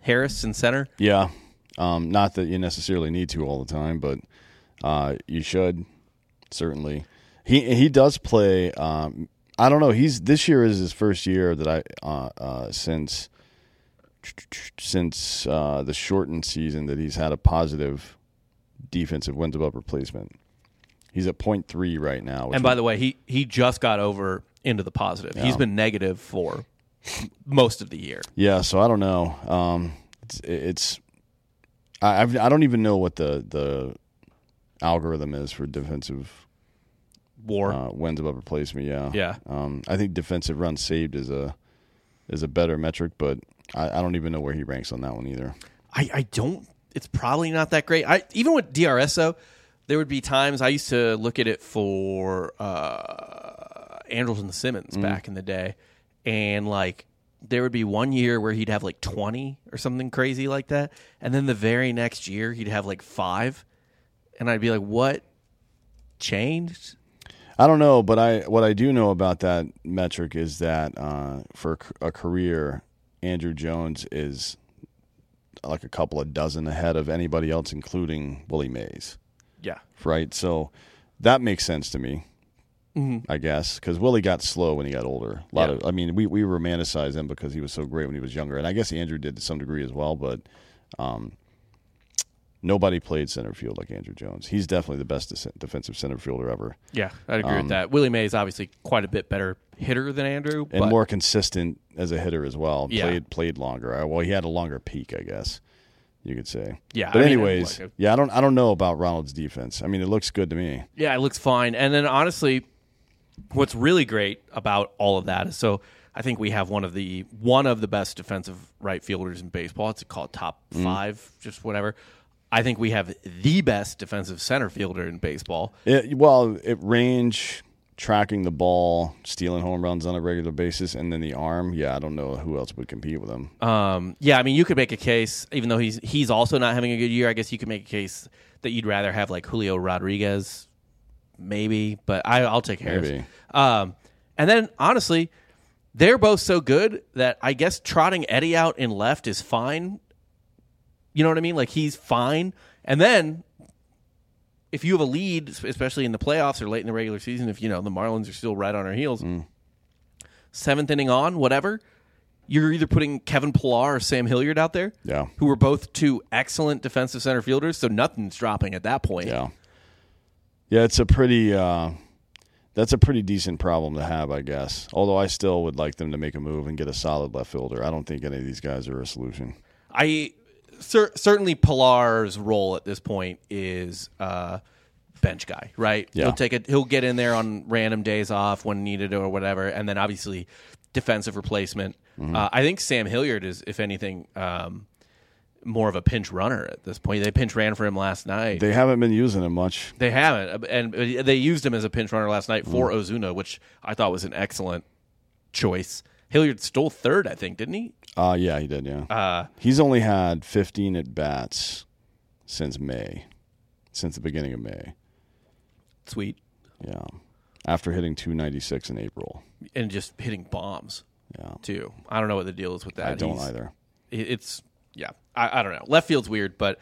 Harris in center. yeah. Um, not that you necessarily need to all the time, but uh, you should certainly. He he does play. Um, I don't know. He's this year is his first year that I uh, uh, since since uh, the shortened season that he's had a positive defensive wins above replacement. He's at point three right now. And by the way, he he just got over into the positive. He's been negative for most of the year. Yeah, so I don't know. Um, it's, it's I I've, I don't even know what the the algorithm is for defensive War. uh, wins above replacement. Yeah, Yeah. Um, I think defensive runs saved is a is a better metric, but I, I don't even know where he ranks on that one either. I, I don't. It's probably not that great. I even with DRS though, there would be times I used to look at it for uh, Andrelton Simmons back in the day, and like there would be one year where he'd have like twenty or something crazy like that, and then the very next year he'd have like five, and I'd be like, what changed? I don't know, but I what I do know about that metric is that uh, for a career, Andruw Jones is like a couple of dozen ahead of anybody else, including Willie Mays. Yeah, right? So that makes sense to me, I guess, because Willie got slow when he got older. A lot Yeah. of, I mean, we we romanticize him because he was so great when he was younger, and I guess Andruw did to some degree as well. But um, nobody played center field like Andruw Jones. He's definitely the best def- defensive center fielder ever, yeah, I'd agree with that. Willie May is obviously quite a bit better hitter than Andruw, and more consistent as a hitter as well. Yeah. Played played longer. Uh, Well, he had a longer peak, I guess. You could say, Yeah, But I mean, anyways, like a- yeah, I don't, I don't know about Ronald's defense. I mean, it looks good to me. Yeah, it looks fine. And then honestly, what's really great about all of that is so I think we have one of the one of the best defensive right fielders in baseball. It's called top mm-hmm. five, just whatever. I think we have the best defensive center fielder in baseball. It, well, it range, tracking the ball, stealing home runs on a regular basis, and then the arm. Yeah, I don't know who else would compete with him. Um, yeah, I mean, you could make a case, even though he's he's also not having a good year. I guess you could make a case that you'd rather have like Julio Rodriguez, maybe, but I, I'll take Harris. Um, and then honestly, they're both so good that I guess trotting Eddie out in left is fine. You know what I mean? Like he's fine. And then if you have a lead, especially in the playoffs or late in the regular season, if you know the Marlins are still right on our heels, seventh inning on, whatever, you're either putting Kevin Pillar or Sam Hilliard out there, Yeah. who are both two excellent defensive center fielders. So nothing's dropping at that point. Yeah, yeah, it's a pretty. Uh, that's a pretty decent problem to have, I guess. Although I still would like them to make a move and get a solid left fielder. I don't think any of these guys are a solution. I cer- certainly Pillar's role at this point is uh, bench guy, right? Yeah. He'll take it. He'll get in there on random days off when needed or whatever, and then obviously defensive replacement. Mm-hmm. Uh, I think Sam Hilliard is, if anything, um, more of a pinch runner at this point. They pinch ran for him last night. They, haven't been using him much. They haven't, and they used him as a pinch runner last night for Mm. Ozuna, which I thought was an excellent choice. Hilliard stole third, I think, didn't he? Uh, yeah, he did. Yeah, Uh, he's only had 15 at bats since May, since the beginning of May. sweet. Yeah, after hitting 296 in April. And just hitting bombs, Yeah, too. I don't know what the deal is with that. I don't He's- either. it- It's, yeah, I, I don't know. Left field's weird, but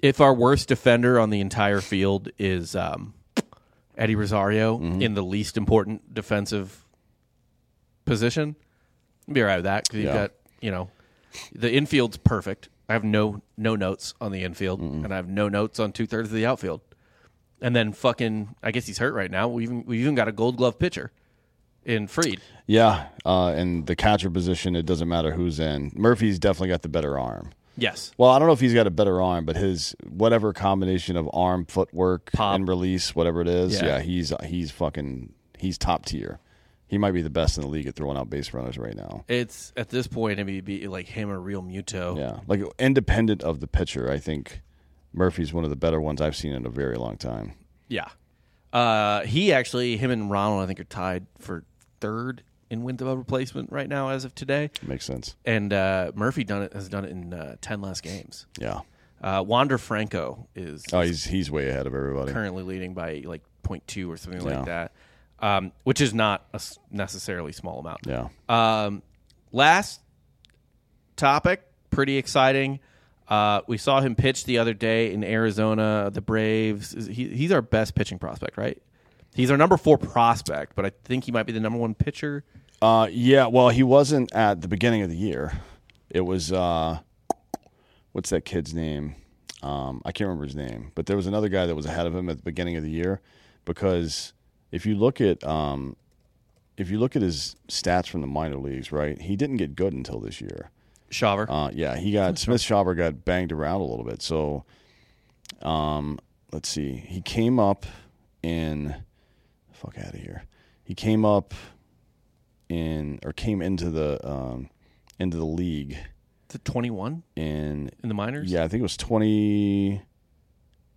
if our worst defender on the entire field is um, Eddie Rosario Mm-hmm. in the least important defensive position, I'd be all right with that because you've Yeah. got, you know, the infield's perfect. I have no no notes on the infield, and I have no notes on two thirds of the outfield. And then fucking, I guess he's hurt right now. We even we even got a Gold Glove pitcher in Fried. Yeah, uh, and the catcher position, it doesn't matter who's in. Murphy's definitely got the better arm. Yes, Well, I don't know if he's got a better arm, but his whatever combination of arm, footwork, Pop. and release, whatever it is, Yeah. yeah, he's he's fucking he's top tier. He might be the best in the league at throwing out base runners right now. it's at this point it'd be like him or Realmuto. Yeah, like independent of the pitcher, I think Murphy's one of the better ones I've seen in a very long time. Yeah. Uh, he actually, him and Ronald, I think, are tied for third in wins above replacement right now as of today. Makes sense. And uh, Murphy done it has done it in uh, ten less games. Yeah. Uh, Wander Franco is Oh, he's he's way ahead of everybody. currently leading by like 0.2 or something Yeah. like that, um, which is not a s- necessarily small amount. Yeah. Um, last topic, pretty exciting. Uh, we saw him pitch the other day in Arizona. The Braves. Is- He, he's our best pitching prospect, right? He's our number four prospect, but I think he might be the number one pitcher. Uh, yeah. Well, he wasn't at the beginning of the year. It was uh, what's that kid's name? Um, I can't remember his name, but there was another guy that was ahead of him at the beginning of the year. Because if you look at um, if you look at his stats from the minor leagues, right, he didn't get good until this year. Shawver. Uh, yeah, he got Smith Shawver got banged around a little bit. So, um, let's see. He came up in fuck out of here. He came up in or came into the um, into the league Is it 21 in in the minors? yeah, I think it was twenty.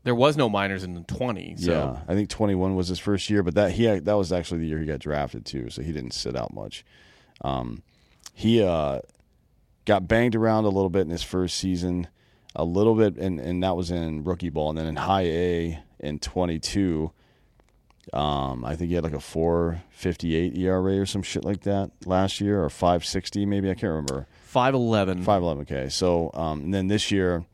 There was no minors in the 20. So Yeah, I think twenty one was his first year, but that he that was actually the year he got drafted too, so he didn't sit out much. Um, he uh, got banged around a little bit in his first season, a little bit, and and that was in rookie ball, and then in high A in twenty two. Um, I think he had like a four fifty eight ERA or some shit like that last year, or five sixty maybe. I can't remember. 5'11. Five eleven K. So um, and then this year,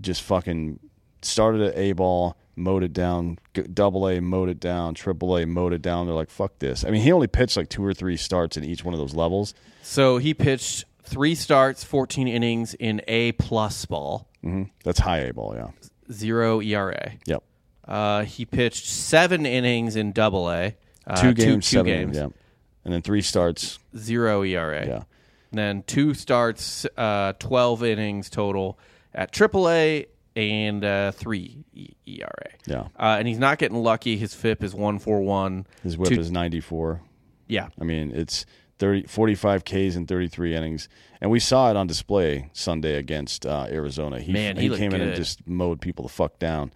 just fucking started at A ball, mowed it down, double A, mowed it down, triple A, mowed it down. They're like, fuck this. I mean, he only pitched like two or three starts in each one of those levels. So he pitched three starts, 14 innings in A plus ball, hmm That's high A ball, yeah. zero ERA. Yep. Uh, he pitched seven innings in Double A, uh, two games, two, seven, games, yeah. And then three starts, zero ERA. yeah. Then two starts, uh, twelve innings total at Triple A and uh, three e- ERA. Yeah. Uh, and he's not getting lucky. His FIP is one four one. His whip Two- is 94. Yeah, I mean, it's 30, 45 Ks in 33 innings. And we saw it on display Sunday against uh, Arizona. He, Man, he he came in and just mowed people the fuck down.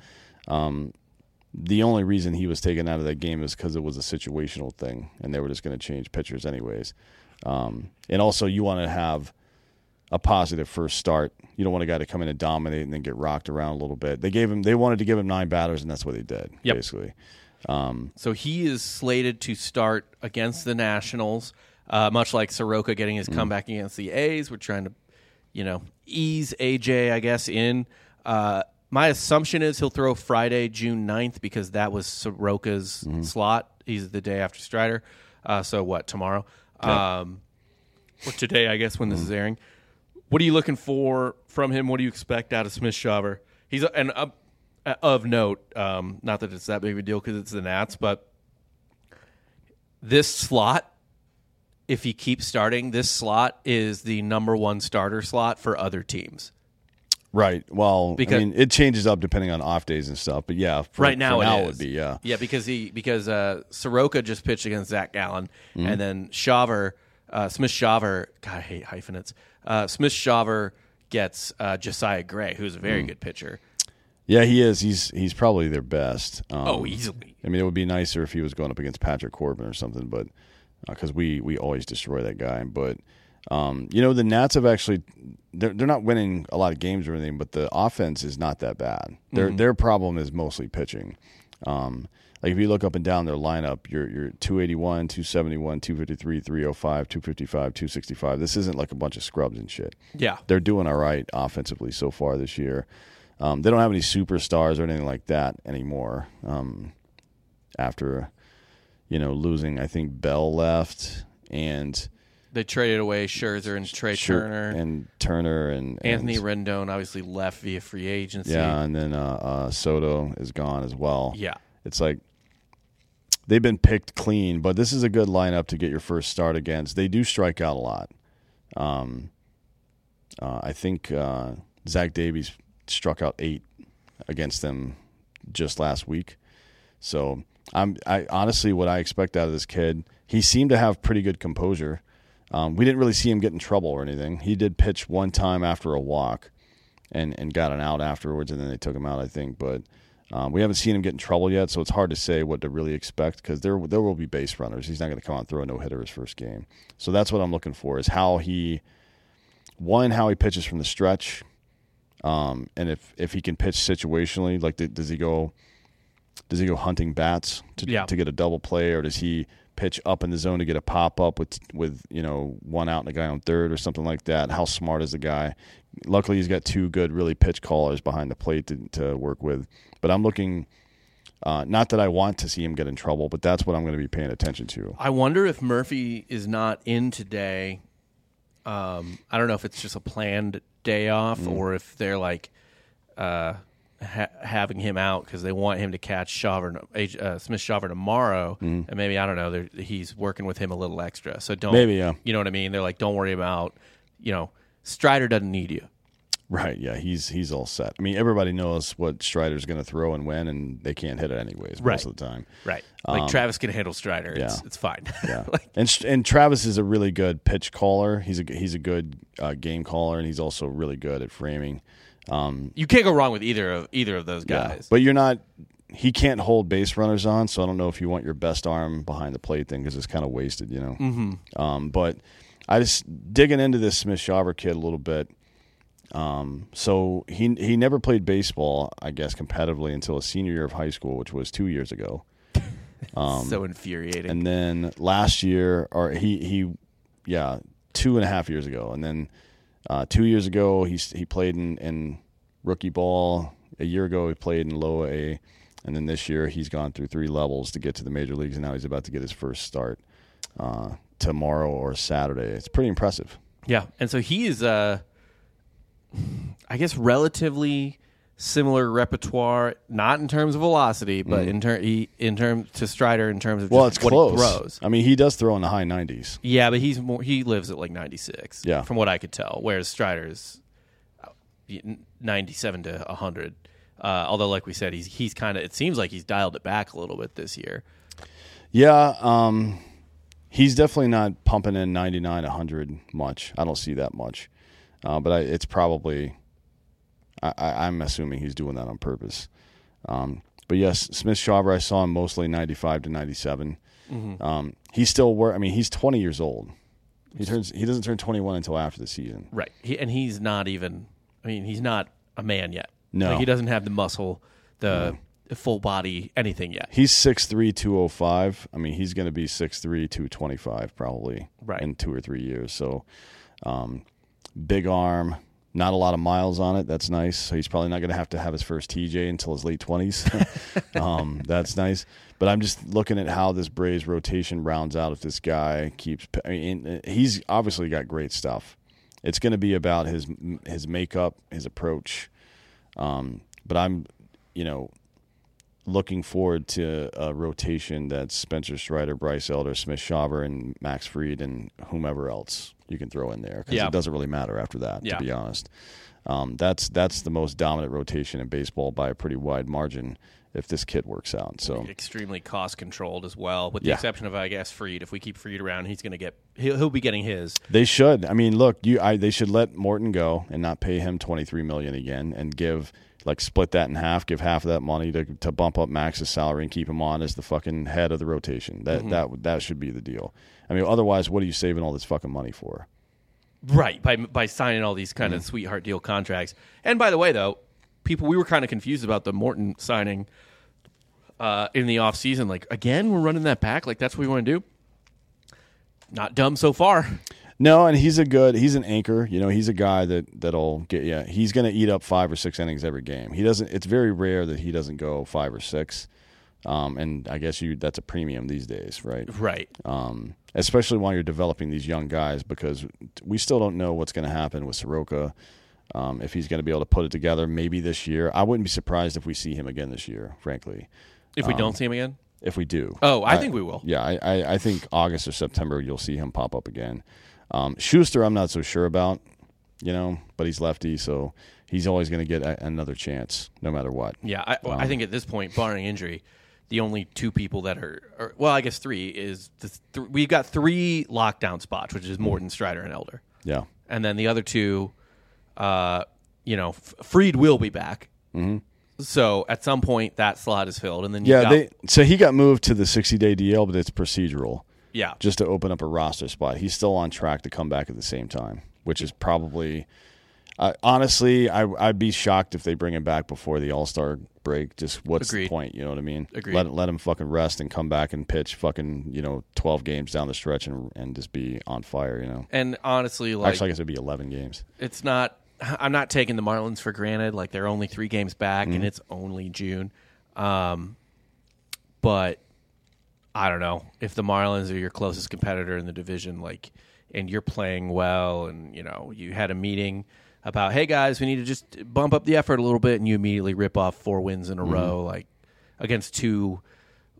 Um, the only reason he was taken out of that game is because it was a situational thing, and they were just going to change pitchers anyways. Um, and also, you want to have a positive first start. You don't want a guy to come in and dominate and then get rocked around a little bit. They gave him, they wanted to give him nine batters, and that's what they did, Yep. basically. So he is slated to start against the Nationals, uh, much like Soroka getting his comeback against the A's. We're trying to, you know, ease AJ, I guess, in. Uh, my assumption is he'll throw Friday, June 9th, because that was Soroka's slot. He's the day after Strider. Uh, so what, tomorrow? Um, or today, I guess, when this is airing. What are you looking for from him? What do you expect out of Smith Shawver? He's and uh, of note, um, not that it's that big of a deal because it's the Nats, but this slot, if he keeps starting, this slot is the number one starter slot for other teams. Right. Well, Because- I mean, it changes up depending on off days and stuff. But yeah, for, right now, it now is. would be yeah. yeah, because he because uh, Soroka just pitched against Zach Gallen, Mm-hmm. and then Shawver, uh, Smith Shawver, God, I hate hyphenates. Uh, Smith Shawver gets uh, Josiah Gray, who's a Mm. very good pitcher. Yeah, he is. He's he's probably their best. Um, Oh, easily. I mean, it would be nicer if he was going up against Patrick Corbin or something, but because we we always destroy that guy. But um, you know, the Nats have actually they're they're not winning a lot of games or anything, but the offense is not that bad. Their their problem is mostly pitching. Um, like if you look up and down their lineup, you're you're 281, 271, 253, 305, 255, 265. This isn't like a bunch of scrubs and shit. Yeah. They're doing all right offensively so far this year. Um, they don't have any superstars or anything like that anymore. Um, after you know losing, I think Bell left and They traded away Scherzer and Trey Scher- Turner. and Turner and, and Anthony Rendon obviously left via free agency. Yeah, and then uh, uh, Soto is gone as well. Yeah. It's like they've been picked clean, but this is a good lineup to get your first start against. They do strike out a lot. Um, uh, I think uh, Zach Davies struck out eight against them just last week. So I'm I honestly what I expect out of this kid. He seemed to have pretty good composure. Um, we didn't really see him get in trouble or anything. He did pitch one time after a walk, and and got an out afterwards, and then they took him out, I think. But um, we haven't seen him get in trouble yet, so it's hard to say what to really expect because there there will be base runners. He's not going to come out and throw a no hitter his first game. So that's what I'm looking for is how he one how he pitches from the stretch, um, and if if he can pitch situationally, like th- does he go does he go hunting bats to Yeah. to get a double play, or does he pitch up in the zone to get a pop up with with you know one out and a guy on third or something like that? How smart is the guy? Luckily, he's got two good really pitch callers behind the plate to, to work with. But I'm looking. Uh, not that I want to see him get in trouble, but that's what I'm going to be paying attention to. I wonder if Murphy is not in today. Um, I don't know if it's just a planned day off Mm. or if they're like uh, ha- having him out because they want him to catch Shawver, uh, Smith Shawver tomorrow, and maybe I don't know. He's working with him a little extra, so don't Mm. Maybe, yeah. You know what I mean? They're like, don't worry about, you know, Strider doesn't need you. Right? Yeah, he's he's all set. I mean, everybody knows what Strider's going to throw and when, and they can't hit it anyways Right. most of the time. Right. Like Travis can handle Strider. It's, Um, yeah. it's fine. Yeah, like, and and Travis is a really good pitch caller. He's a he's a good uh, game caller, and he's also really good at framing. you can't go wrong with either of either of those Yeah. guys. But you're not. He can't hold base runners on, so I don't know if you want your best arm behind the plate thing because it's kind of wasted, you know. Mm-hmm. Um, but I just digging into this Smith Shawver kid a little bit. Um, so he he never played baseball, I guess, competitively until his senior year of high school, which was two years ago. so infuriating. And then last year, or he he, yeah, two and a half years ago, and then uh, two years ago he he played in, in rookie ball. A year ago he played in low A, and then this year he's gone through three levels to get to the major leagues, and now he's about to get his first start uh, tomorrow or Saturday. It's pretty impressive. Yeah, and so he is, uh, I guess, relatively similar repertoire, not in terms of velocity, but in ter- he, in terms to Strider in terms of Mm. Well, it's what close. he throws. I mean, he does throw in the high nineties. Yeah, but he's more he lives at like ninety six. Yeah. from what I could tell. Whereas Strider's uh, ninety seven to hundred. Uh, although, like we said, he's he's kind of it seems like he's dialed it back a little bit this year. Yeah, um, he's definitely not pumping in 99, 100 much. I don't see that much. Uh, but I, it's probably, I, I, I'm assuming he's doing that on purpose. Um, but yes, Smith Shawver, I saw him mostly 95 to 97. Um, he's still work. I mean, he's 20 years old. He turns. He doesn't turn 21 until after the season. Right, he, and he's not even. I mean, he's not a man yet. No. Like, he doesn't have the muscle, the full body, anything yet. He's 6'3", 205. I mean, he's going to be 6'3", 225 probably Right. in two or three years. So, um, big arm, not a lot of miles on it. That's nice. So he's probably not going to have to have his first TJ until his late 20s. um, that's nice. But I'm just looking at how this Braves rotation rounds out if this guy keeps. I mean, he's obviously got great stuff. It's going to be about his his makeup, his approach. Um, but I'm, you know, looking forward to a rotation that's Spencer Strider, Bryce Elder, Smith Shawver, and Max Fried, and whomever else you can throw in there because Yeah. it doesn't really matter after that. Yeah. To be honest, um, that's that's the most dominant rotation in baseball by a pretty wide margin if this kid works out. So Extremely cost controlled as well, with the Yeah. exception of I guess Fried. If we keep Fried around, he's going to get he'll, he'll be getting his. they should. I mean, look, you I, they should let Morton go and not pay him twenty three million again, and give like split that in half, give half of that money to to bump up Max's salary and keep him on as the fucking head of the rotation. That Mm-hmm. that that should be the deal. I mean, otherwise, what are you saving all this fucking money for? Right, by by signing all these kind of sweetheart deal contracts. And by the way, though, people we were kind of confused about the Morton signing uh, in the offseason. Like again, we're running that back. Like that's what we want to do. Not dumb so far. No, and he's a good. He's an anchor. You know, he's a guy that that'll get Yeah, He's going to eat up five or six innings every game. He doesn't. It's very rare that he doesn't go five or six. Um, and I guess you that's a premium these days, right? Right. um, especially while you're developing these young guys, because we still don't know what's going to happen with Soroka. Um, if he's going to be able to put it together, maybe this year. I wouldn't be surprised if we see him again this year. Frankly, If we don't see him again. if we do. Oh, I think we will. Yeah, I, I, I think August or September you'll see him pop up again. Um, Shuster, I'm not so sure about, you know, but he's lefty, so he's always going to get a, another chance, no matter what. Yeah, I, I think at this point, barring injury, the only two people that are, are well, I guess three is the th- we've got three lockdown spots, which is Morton, Strider, and Elder, Yeah, and then the other two, uh, you know, F- Fried will be back. Mm-hmm. So at some point that slot is filled, and then you yeah. got, They so he got moved to the 60 day DL, but it's procedural. Yeah, just to open up a roster spot. He's still on track to come back at the same time, which is probably. Uh, honestly, I, I'd be shocked if they bring him back before the All Star break. Just what's Agreed. the point? You know what I mean? Agreed. Let let him fucking rest and come back and pitch fucking you know twelve games down the stretch and and just be on fire. You know. and honestly, like Actually, I guess it'd be eleven games. it's not I'm not taking the Marlins for granted. Like they're only three games back and it's only June. Um, but I don't know if the Marlins are your closest competitor in the division, like, and you're playing well, and you know you had a meeting about, hey guys, we need to just bump up the effort a little bit, and you immediately rip off four wins in a mm-hmm. row, like against two.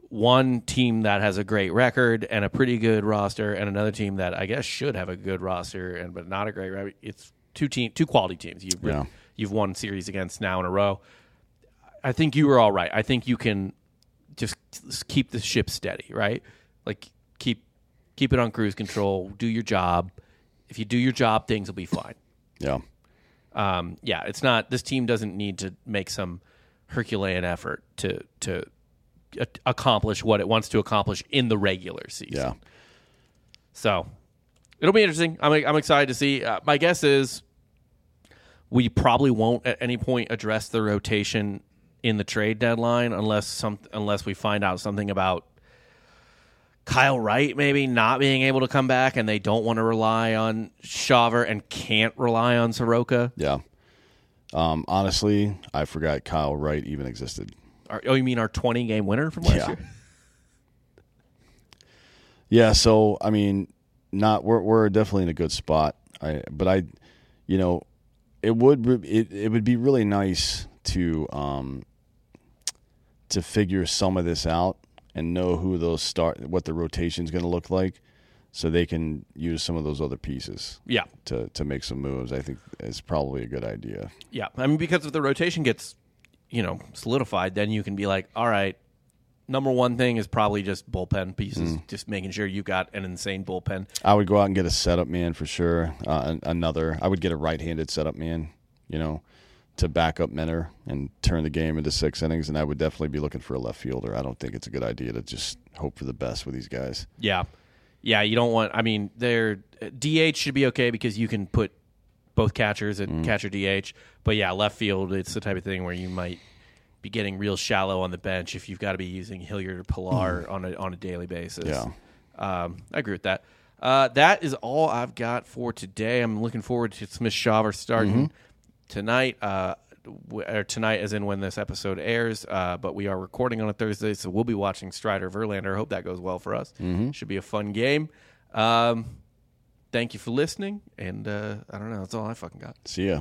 One team that has a great record and a pretty good roster, and another team that I guess should have a good roster and but not a great record. It's two team, two quality teams. You've Yeah. you've won series against now in a row. I think you were all right. I think you can just keep the ship steady, right? Like keep keep it on cruise control. Do your job. If you do your job, things will be fine. Yeah. Um, yeah, it's not. This team doesn't need to make some Herculean effort to to a- accomplish what it wants to accomplish in the regular season. Yeah. So it'll be interesting. I'm I'm excited to see. Uh, my guess is we probably won't at any point address the rotation in the trade deadline unless some unless we find out something about Kyle Wright maybe not being able to come back and they don't want to rely on Shawver and can't rely on Soroka. Yeah. Um, honestly, I forgot Kyle Wright even existed. Our, oh, you mean our 20 game winner from last Yeah. year? Yeah, so I mean, not we're we're definitely in a good spot. I but I, you know, it would it it would be really nice to um to figure some of this out and know who those start what the rotation is going to look like, so they can use some of those other pieces Yeah. to to make some moves. I think it's probably a good idea. Yeah, I mean because if the rotation gets, you know, solidified, then you can be like, all right, number one thing is probably just bullpen pieces, just making sure you got an insane bullpen. I would go out and get a setup man for sure. Uh, another, I would get a right-handed setup man, you know, to back up Minter and turn the game into six innings. And I would definitely be looking for a left fielder. I don't think it's a good idea to just hope for the best with these guys. Yeah, yeah, you don't want. I mean, their DH should be okay because you can put both catchers at catcher DH. But yeah, left field, it's the type of thing where you might be getting real shallow on the bench if you've got to be using Hilliard or Pillar on a on a daily basis. Yeah. Um, I agree with that. Uh, that is all I've got for today. I'm looking forward to Smith Shawver starting tonight. Uh, w- or tonight, as in when this episode airs. Uh, but we are recording on a Thursday, so we'll be watching Strider Verlander. I hope that goes well for us. Should be a fun game. Um, thank you for listening, and uh, I don't know. That's all I fucking got. See ya.